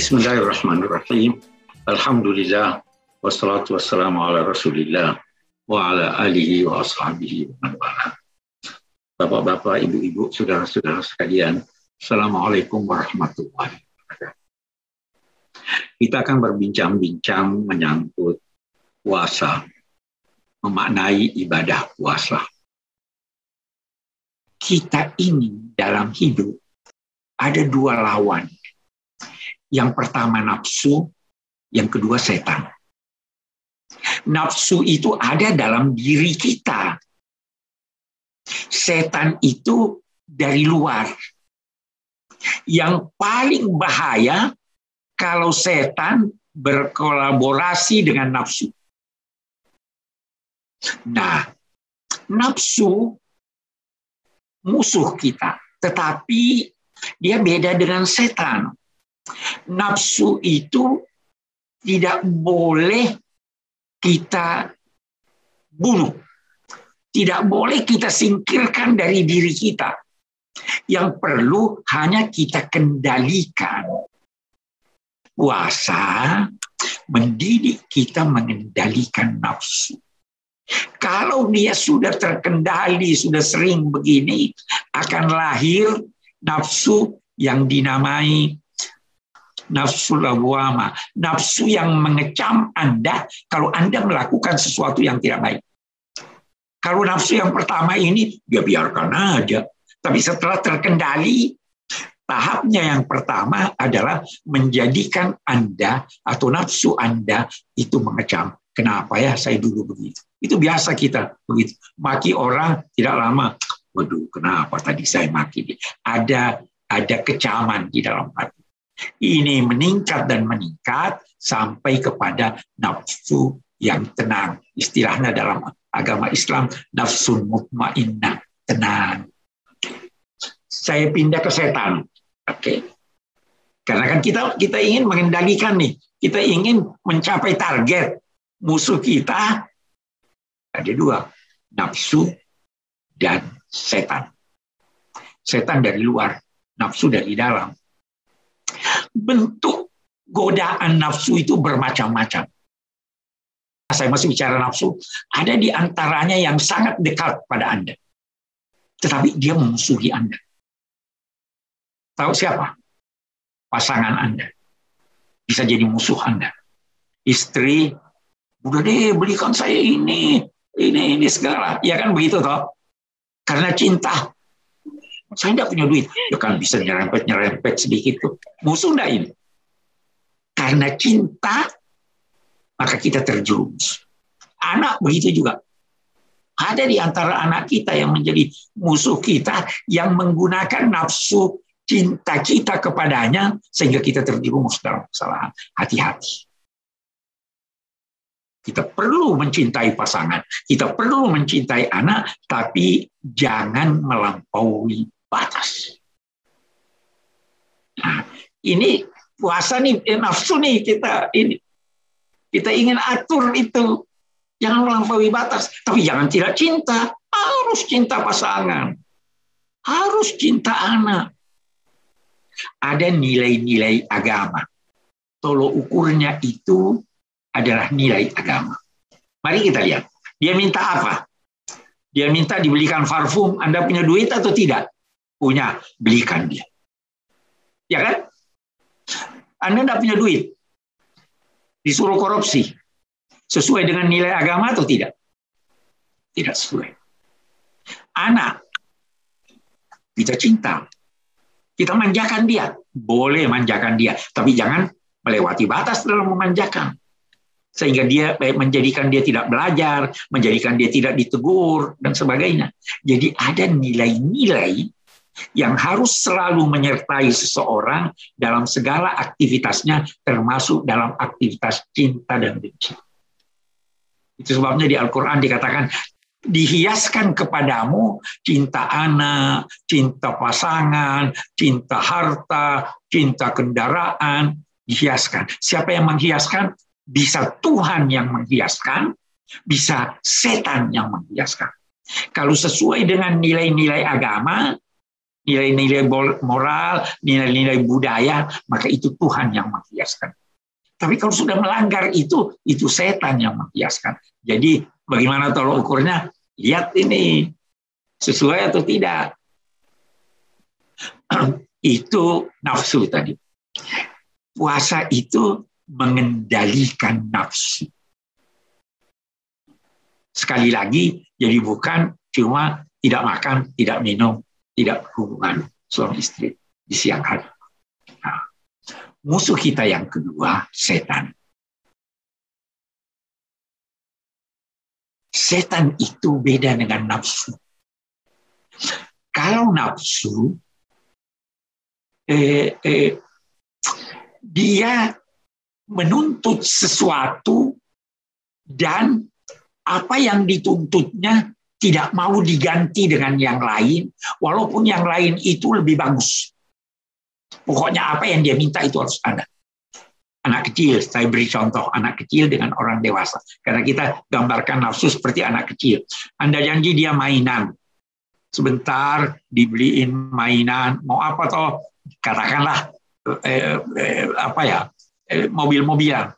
Bismillahirrahmanirrahim. Alhamdulillah wassalatu wassalamu ala Rasulillah wa ala alihi wa ashabihi wa Bapak-bapak, ibu-ibu, saudara-saudara sekalian, Assalamualaikum warahmatullahi wabarakatuh. Kita akan berbincang-bincang menyangkut puasa, memaknai ibadah puasa. Kita ini dalam hidup ada dua lawan. Yang pertama nafsu, yang kedua setan. Nafsu itu ada dalam diri kita. Setan itu dari luar. Yang paling bahaya kalau setan berkolaborasi dengan nafsu. Nah, nafsu musuh kita, tetapi dia beda dengan setan. Nafsu itu tidak boleh kita bunuh. Tidak boleh kita singkirkan dari diri kita. Yang perlu hanya kita kendalikan. Puasa mendidik kita mengendalikan nafsu. Kalau dia sudah terkendali, sudah sering begini, akan lahir nafsu yang dinamai nafsu lawama, nafsu yang mengecam Anda kalau Anda melakukan sesuatu yang tidak baik. Kalau nafsu yang pertama ini, ya biarkan aja. Tapi setelah terkendali, tahapnya yang pertama adalah menjadikan Anda atau nafsu Anda itu mengecam. Kenapa ya saya dulu begitu? Itu biasa kita begitu. Maki orang tidak lama. Waduh, kenapa tadi saya maki? Ada ada kecaman di dalam hati. Ini meningkat dan meningkat sampai kepada nafsu yang tenang. Istilahnya dalam agama Islam nafsu mutmainnah, tenang. Saya pindah ke setan. Oke. Okay. Karena kan kita kita ingin mengendalikan nih, kita ingin mencapai target musuh kita ada dua, nafsu dan setan. Setan dari luar, nafsu dari dalam. Bentuk godaan nafsu itu bermacam-macam. Saya masih bicara nafsu, ada di antaranya yang sangat dekat pada Anda. Tetapi dia memusuhi Anda. Tahu siapa? Pasangan Anda. Bisa jadi musuh Anda. Istri, udah deh belikan saya ini, ini, ini segala. Ya kan begitu toh? Karena cinta. Saya tidak punya duit. Ya kan bisa nyerempet-nyerempet sedikit tuh. Musuh enggak ini? Karena cinta, maka kita terjerumus. Anak begitu juga. Ada di antara anak kita yang menjadi musuh kita yang menggunakan nafsu cinta kita kepadanya sehingga kita terjerumus dalam kesalahan. Hati-hati. Kita perlu mencintai pasangan, kita perlu mencintai anak, tapi jangan melampaui batas. Nah, ini puasa nih, eh, nafsu nih kita ini kita ingin atur itu, jangan melampaui batas, tapi jangan tidak cinta, harus cinta pasangan, harus cinta anak. Ada nilai-nilai agama. Tolok ukurnya itu adalah nilai agama. Mari kita lihat. Dia minta apa? Dia minta dibelikan parfum. Anda punya duit atau tidak? Punya. Belikan dia. Ya kan? Anda tidak punya duit. Disuruh korupsi. Sesuai dengan nilai agama atau tidak? Tidak sesuai. Anak. Kita cinta. Kita manjakan dia. Boleh manjakan dia. Tapi jangan melewati batas dalam memanjakan sehingga dia menjadikan dia tidak belajar, menjadikan dia tidak ditegur dan sebagainya. Jadi ada nilai-nilai yang harus selalu menyertai seseorang dalam segala aktivitasnya termasuk dalam aktivitas cinta dan benci. Itu sebabnya di Al-Qur'an dikatakan dihiaskan kepadamu cinta anak, cinta pasangan, cinta harta, cinta kendaraan, dihiaskan. Siapa yang menghiaskan? Bisa Tuhan yang menghiaskan, bisa setan yang menghiaskan. Kalau sesuai dengan nilai-nilai agama, nilai-nilai moral, nilai-nilai budaya, maka itu Tuhan yang menghiaskan. Tapi kalau sudah melanggar itu, itu setan yang menghiaskan. Jadi bagaimana tolong ukurnya? Lihat ini, sesuai atau tidak. itu nafsu tadi. Puasa itu mengendalikan nafsu. Sekali lagi, jadi bukan cuma tidak makan, tidak minum, tidak hubungan suami istri di siang hari. Nah, musuh kita yang kedua, setan. Setan itu beda dengan nafsu. Kalau nafsu, eh, eh, dia menuntut sesuatu dan apa yang dituntutnya tidak mau diganti dengan yang lain, walaupun yang lain itu lebih bagus. Pokoknya apa yang dia minta itu harus ada. Anak kecil, saya beri contoh anak kecil dengan orang dewasa. Karena kita gambarkan nafsu seperti anak kecil. Anda janji dia mainan. Sebentar dibeliin mainan, mau apa toh? Katakanlah eh, eh, apa ya? Eh, mobil-mobilan.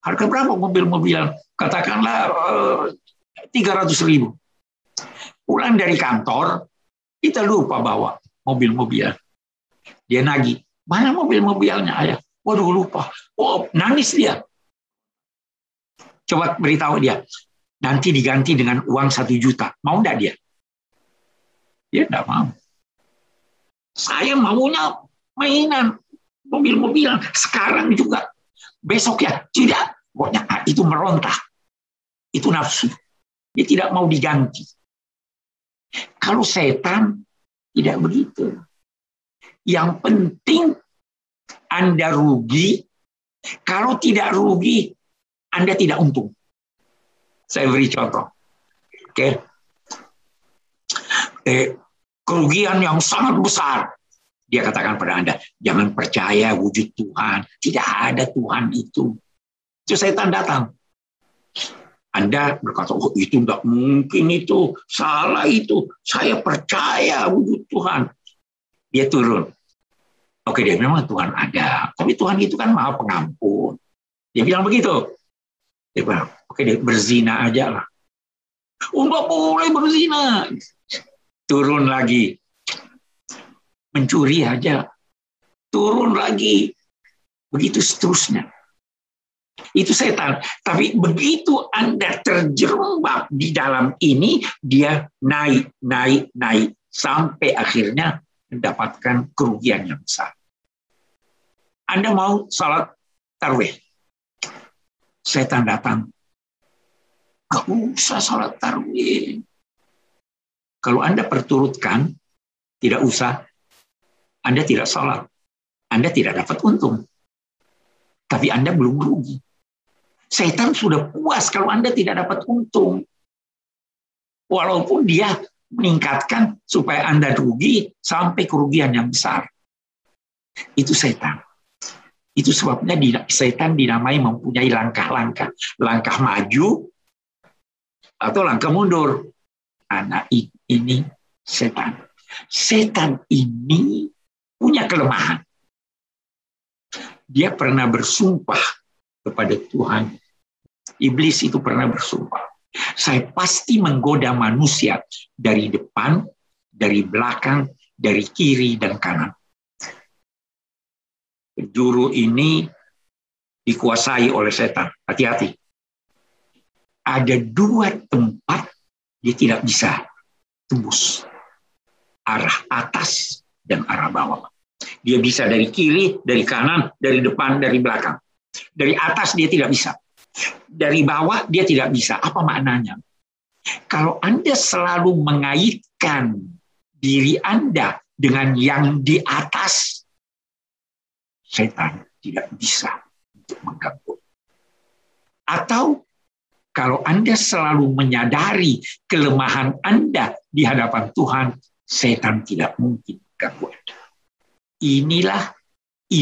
Harga berapa mobil-mobilan? Katakanlah eh, 300 ribu. Pulang dari kantor, kita lupa bawa mobil-mobil. Dia nagih, mana mobil-mobilnya ayah? Waduh lupa. Oh, nangis dia. Coba beritahu dia, nanti diganti dengan uang satu juta. Mau enggak dia? Dia enggak mau. Saya maunya mainan, mobil-mobilan. Sekarang juga. Besok ya, tidak. Pokoknya ah, itu meronta. Itu nafsu. Dia tidak mau diganti. Kalau setan tidak begitu. Yang penting Anda rugi. Kalau tidak rugi, Anda tidak untung. Saya beri contoh. Oke. Eh, kerugian yang sangat besar. Dia katakan pada Anda, jangan percaya wujud Tuhan. Tidak ada Tuhan itu. Itu setan datang. Anda berkata, oh itu enggak mungkin itu, salah itu, saya percaya wujud Tuhan. Dia turun. Oke, dia memang Tuhan ada, tapi Tuhan itu kan maha pengampun. Dia bilang begitu. Dia bilang, oke dia berzina aja lah. Oh, enggak boleh berzina. Turun lagi. Mencuri aja. Turun lagi. Begitu seterusnya itu setan. Tapi begitu Anda terjerembab di dalam ini, dia naik, naik, naik. Sampai akhirnya mendapatkan kerugian yang besar. Anda mau salat tarwih. Setan datang. Gak usah salat tarwih. Kalau Anda perturutkan, tidak usah. Anda tidak salat. Anda tidak dapat untung. Tapi Anda belum rugi. Setan sudah puas kalau Anda tidak dapat untung. Walaupun dia meningkatkan supaya Anda rugi sampai kerugian yang besar. Itu setan. Itu sebabnya setan dinamai mempunyai langkah-langkah. Langkah maju atau langkah mundur. Anak ini setan. Setan ini punya kelemahan. Dia pernah bersumpah kepada Tuhan. Iblis itu pernah bersumpah, saya pasti menggoda manusia dari depan, dari belakang, dari kiri dan kanan. Juru ini dikuasai oleh setan. Hati-hati. Ada dua tempat dia tidak bisa tembus. Arah atas dan arah bawah. Dia bisa dari kiri, dari kanan, dari depan, dari belakang. Dari atas dia tidak bisa. Dari bawah dia tidak bisa. Apa maknanya? Kalau Anda selalu mengaitkan diri Anda dengan yang di atas, setan tidak bisa untuk mengganggu. Atau kalau Anda selalu menyadari kelemahan Anda di hadapan Tuhan, setan tidak mungkin mengganggu Anda. Inilah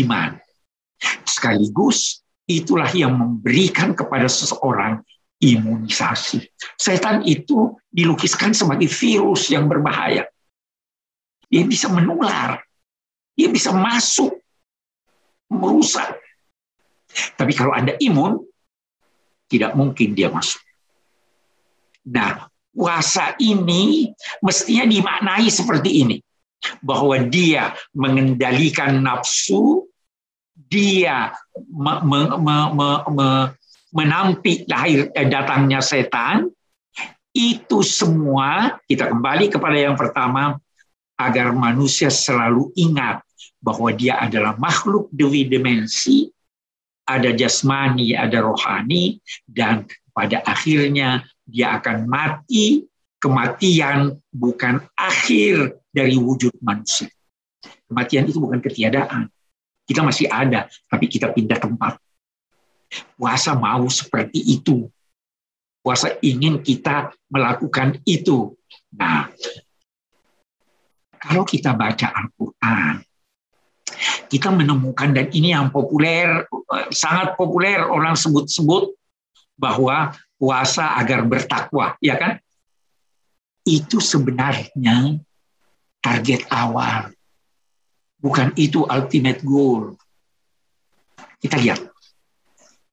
iman Sekaligus itulah yang memberikan kepada seseorang imunisasi. Setan itu dilukiskan sebagai virus yang berbahaya. dia bisa menular, dia bisa masuk, merusak. Tapi kalau Anda imun, tidak mungkin dia masuk. Nah, puasa ini mestinya dimaknai seperti ini. Bahwa dia mengendalikan nafsu, dia me, me, me, me, me, menampik lahir datangnya setan, itu semua kita kembali kepada yang pertama agar manusia selalu ingat bahwa dia adalah makhluk dewi dimensi, ada jasmani, ada rohani, dan pada akhirnya dia akan mati. Kematian bukan akhir dari wujud manusia. Kematian itu bukan ketiadaan. Kita masih ada, tapi kita pindah tempat. Puasa mau seperti itu. Puasa ingin kita melakukan itu. Nah, kalau kita baca Al-Quran, kita menemukan dan ini yang populer, sangat populer orang sebut-sebut bahwa puasa agar bertakwa, ya kan? Itu sebenarnya target awal. Bukan itu ultimate goal. Kita lihat.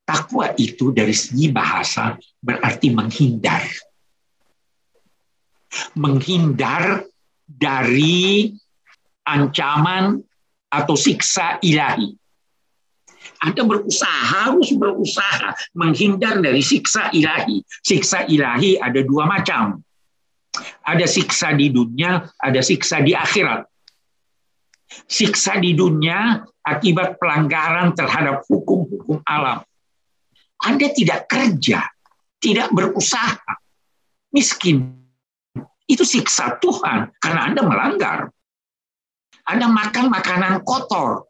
Takwa itu dari segi bahasa berarti menghindar. Menghindar dari ancaman atau siksa ilahi. Anda berusaha, harus berusaha menghindar dari siksa ilahi. Siksa ilahi ada dua macam. Ada siksa di dunia, ada siksa di akhirat. Siksa di dunia akibat pelanggaran terhadap hukum-hukum alam. Anda tidak kerja, tidak berusaha, miskin. Itu siksa Tuhan karena Anda melanggar. Anda makan makanan kotor,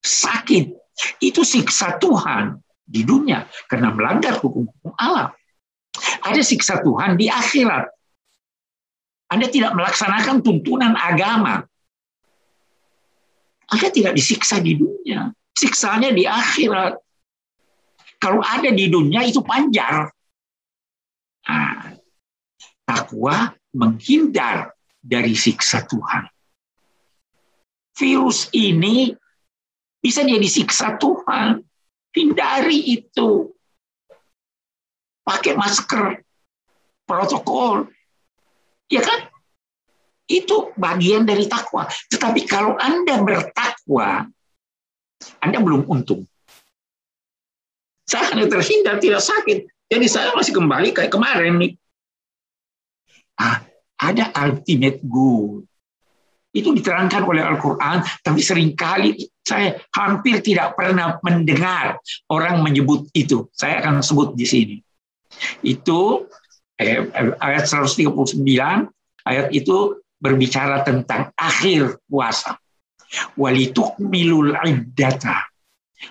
sakit. Itu siksa Tuhan di dunia karena melanggar hukum-hukum alam. Ada siksa Tuhan di akhirat. Anda tidak melaksanakan tuntunan agama. Anda tidak disiksa di dunia. Siksanya di akhirat. Kalau ada di dunia itu panjar. Nah, takwa menghindar dari siksa Tuhan. Virus ini bisa dia disiksa Tuhan. Hindari itu. Pakai masker. Protokol. Ya kan? Itu bagian dari takwa. Tetapi kalau Anda bertakwa, Anda belum untung. Saya hanya terhindar, tidak sakit. Jadi saya masih kembali kayak kemarin nih. Ah, ada ultimate goal itu diterangkan oleh Al-Quran, tapi sering kali saya hampir tidak pernah mendengar orang menyebut itu. Saya akan sebut di sini. Itu eh, ayat 139, ayat itu berbicara tentang akhir puasa. Walitukmilul iddata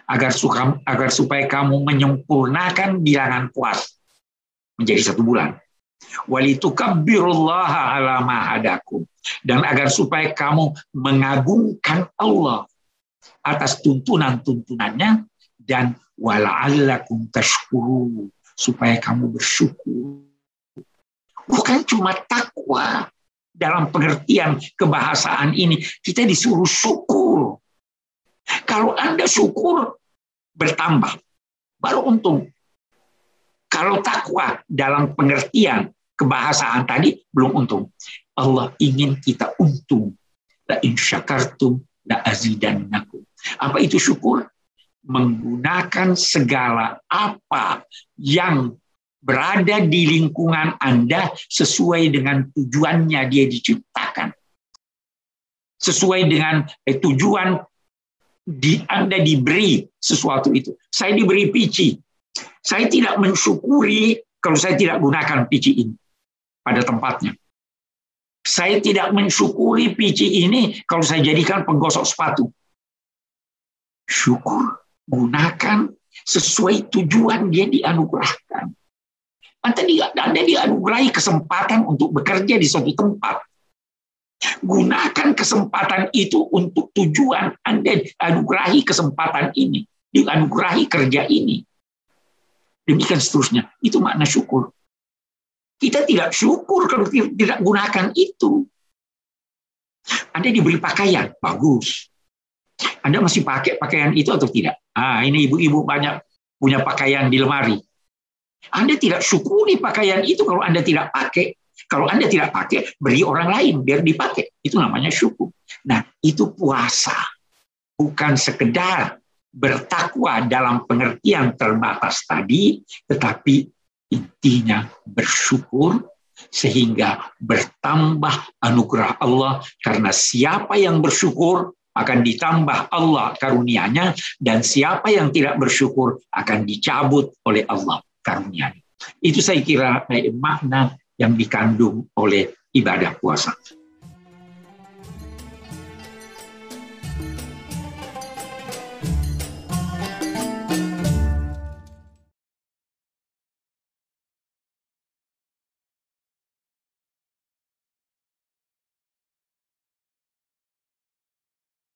agar suka, agar supaya kamu menyempurnakan bilangan puasa menjadi satu bulan. Walitukabbirullaha ala ma dan agar supaya kamu mengagungkan Allah atas tuntunan-tuntunannya dan wala'allakum tashkuru supaya kamu bersyukur. Bukan cuma takwa dalam pengertian kebahasaan ini, kita disuruh syukur. Kalau Anda syukur, bertambah. Baru untung. Kalau takwa dalam pengertian kebahasaan tadi, belum untung. Allah ingin kita untung. La in syakartum la azidannakum. Apa itu syukur? Menggunakan segala apa yang berada di lingkungan Anda sesuai dengan tujuannya dia diciptakan. Sesuai dengan eh, tujuan di Anda diberi sesuatu itu. Saya diberi pici. Saya tidak mensyukuri kalau saya tidak gunakan pici ini pada tempatnya. Saya tidak mensyukuri pici ini kalau saya jadikan penggosok sepatu. Syukur, gunakan sesuai tujuan dia dianugerahkan. Anda, Anda dianugerahi kesempatan untuk bekerja di suatu tempat. Gunakan kesempatan itu untuk tujuan Anda dianugerahi kesempatan ini. Dianugerahi kerja ini. Demikian seterusnya. Itu makna syukur. Kita tidak syukur kalau tidak gunakan itu. Anda diberi pakaian, bagus. Anda masih pakai pakaian itu atau tidak? Ah, ini ibu-ibu banyak punya pakaian di lemari. Anda tidak syukuri pakaian itu kalau Anda tidak pakai. Kalau Anda tidak pakai, beri orang lain biar dipakai. Itu namanya syukur. Nah, itu puasa. Bukan sekedar bertakwa dalam pengertian terbatas tadi, tetapi intinya bersyukur sehingga bertambah anugerah Allah karena siapa yang bersyukur akan ditambah Allah karunianya dan siapa yang tidak bersyukur akan dicabut oleh Allah karunianya. Itu saya kira makna yang dikandung oleh ibadah puasa.